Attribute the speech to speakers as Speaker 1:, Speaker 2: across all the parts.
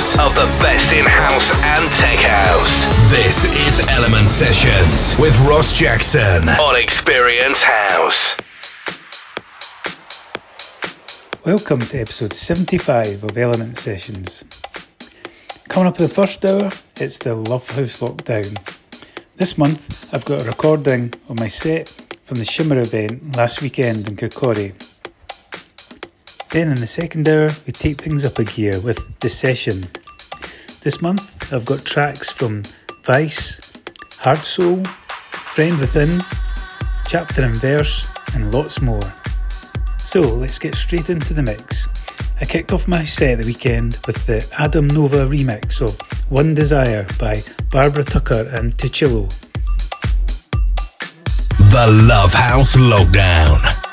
Speaker 1: mixes of the best in house and tech house. This is Element Sessions with Ross Jackson on Experience House.
Speaker 2: Welcome to episode 75 of Element Sessions. Coming up in the first hour, it's the Love House Lockdown. This month, I've got a recording of my set from the Shimmer event last weekend in Kirkcaldy. Then in the second hour, we take things up a gear with The Session. This month, I've got tracks from Vice, Hard Soul, Friend Within, Chapter and Verse, and lots more. So let's get straight into the mix. I kicked off my set the weekend with the Adam Nova remix of One Desire by Barbara Tucker and Tuchillo.
Speaker 1: The Love House Lockdown.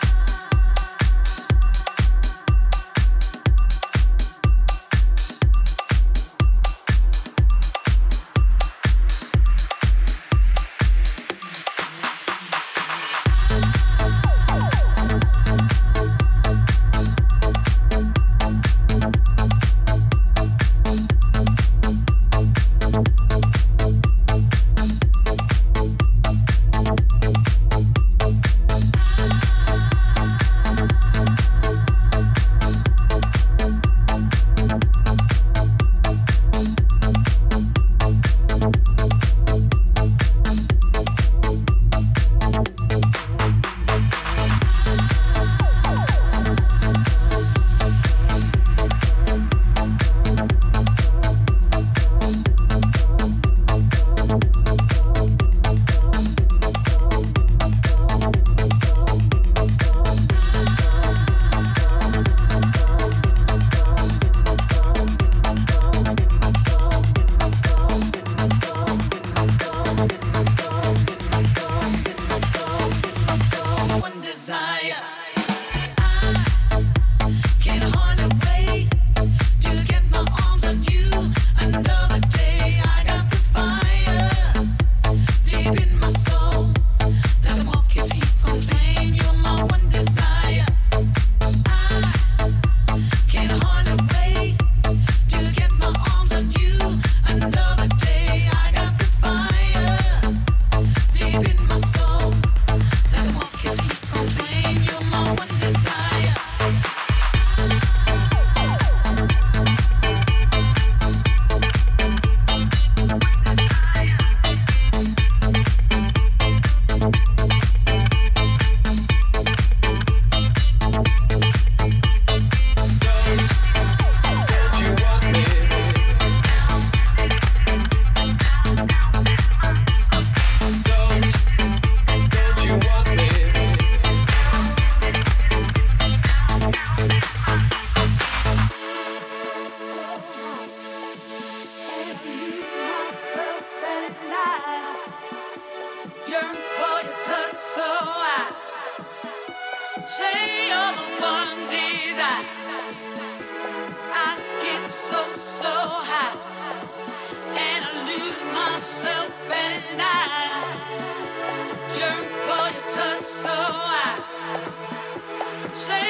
Speaker 3: Say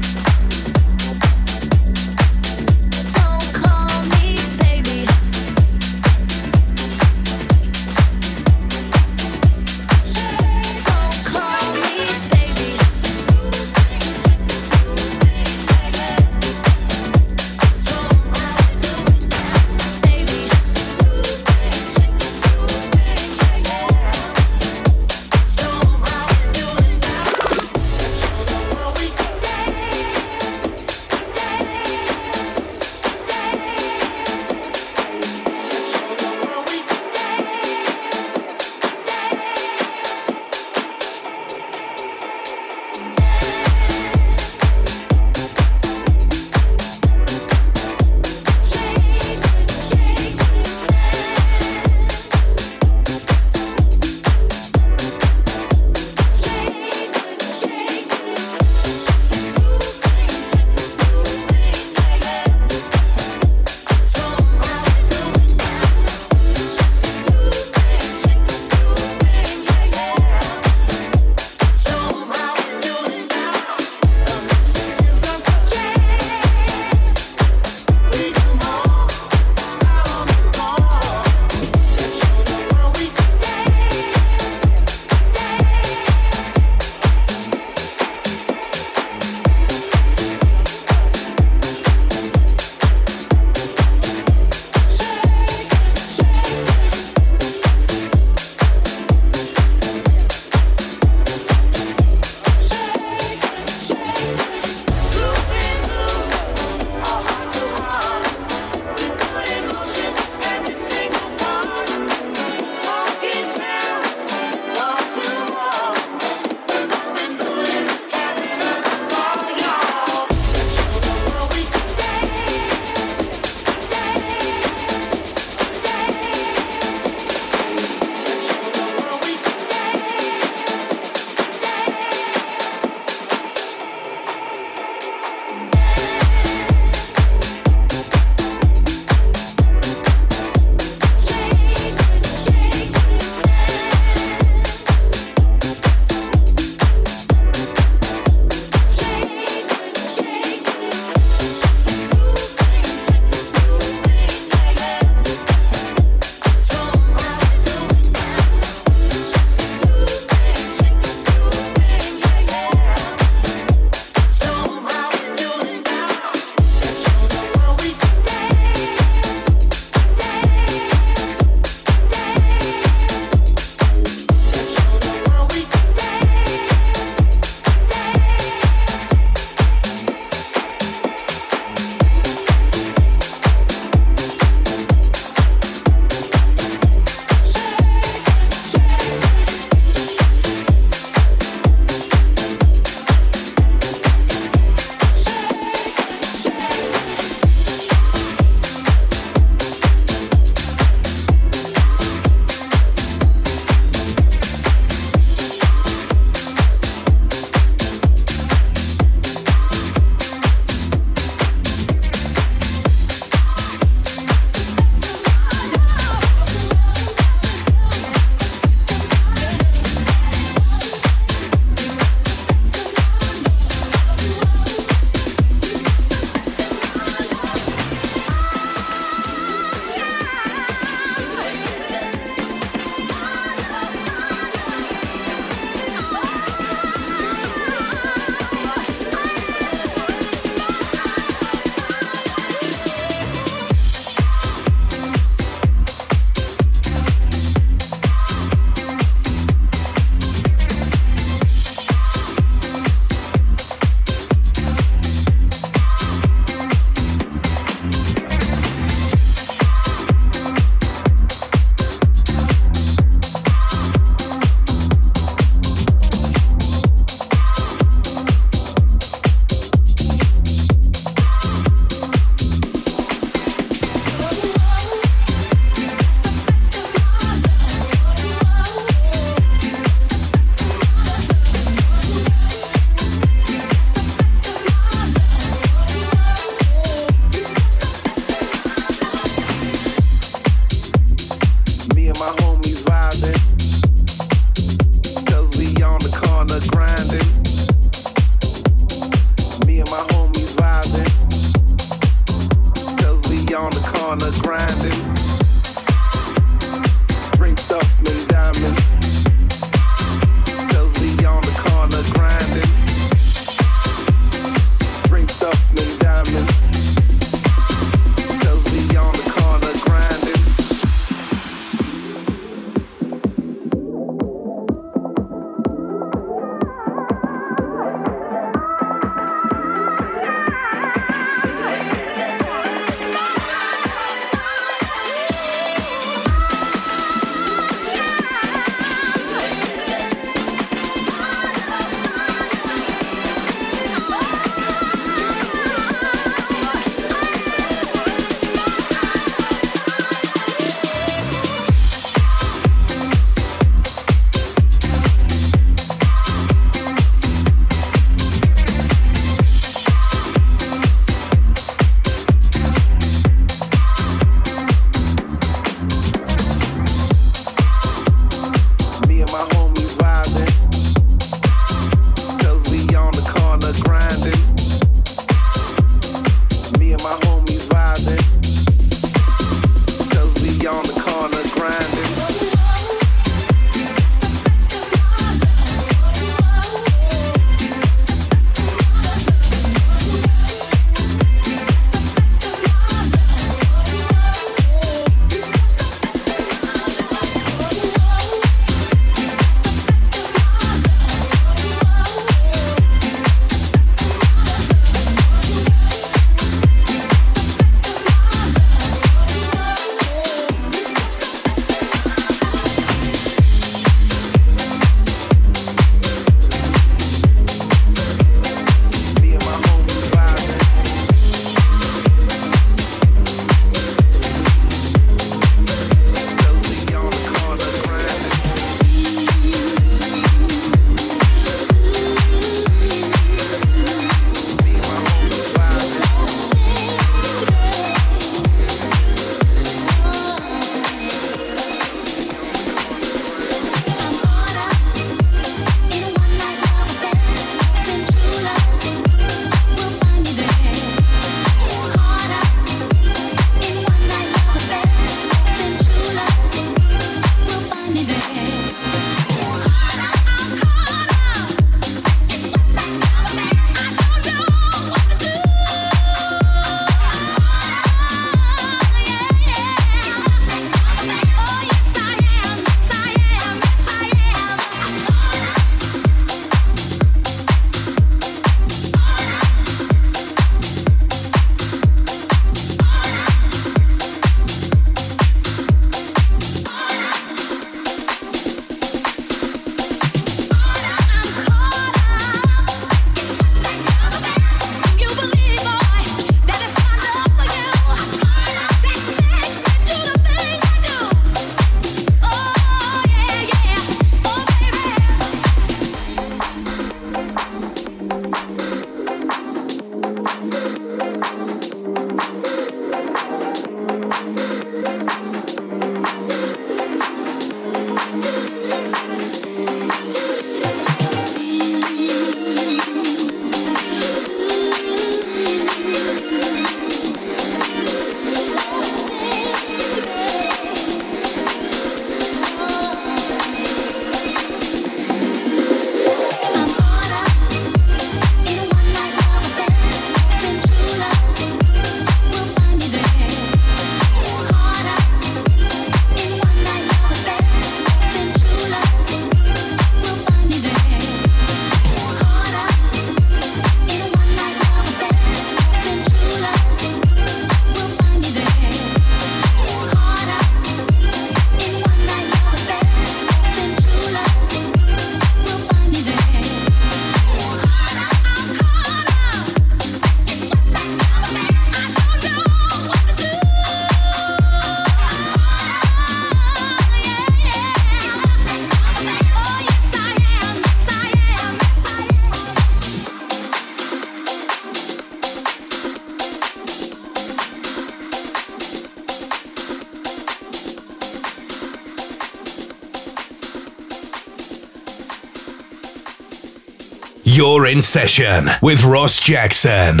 Speaker 4: You're in session with Ross Jackson.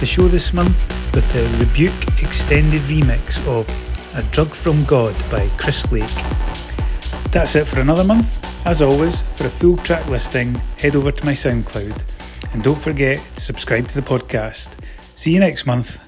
Speaker 2: The show this month with the Rebuke extended remix of A Drug from God by Chris Lake. That's it for another month. As always, for a full track listing, head over to my SoundCloud and don't forget to subscribe to the podcast. See you next month.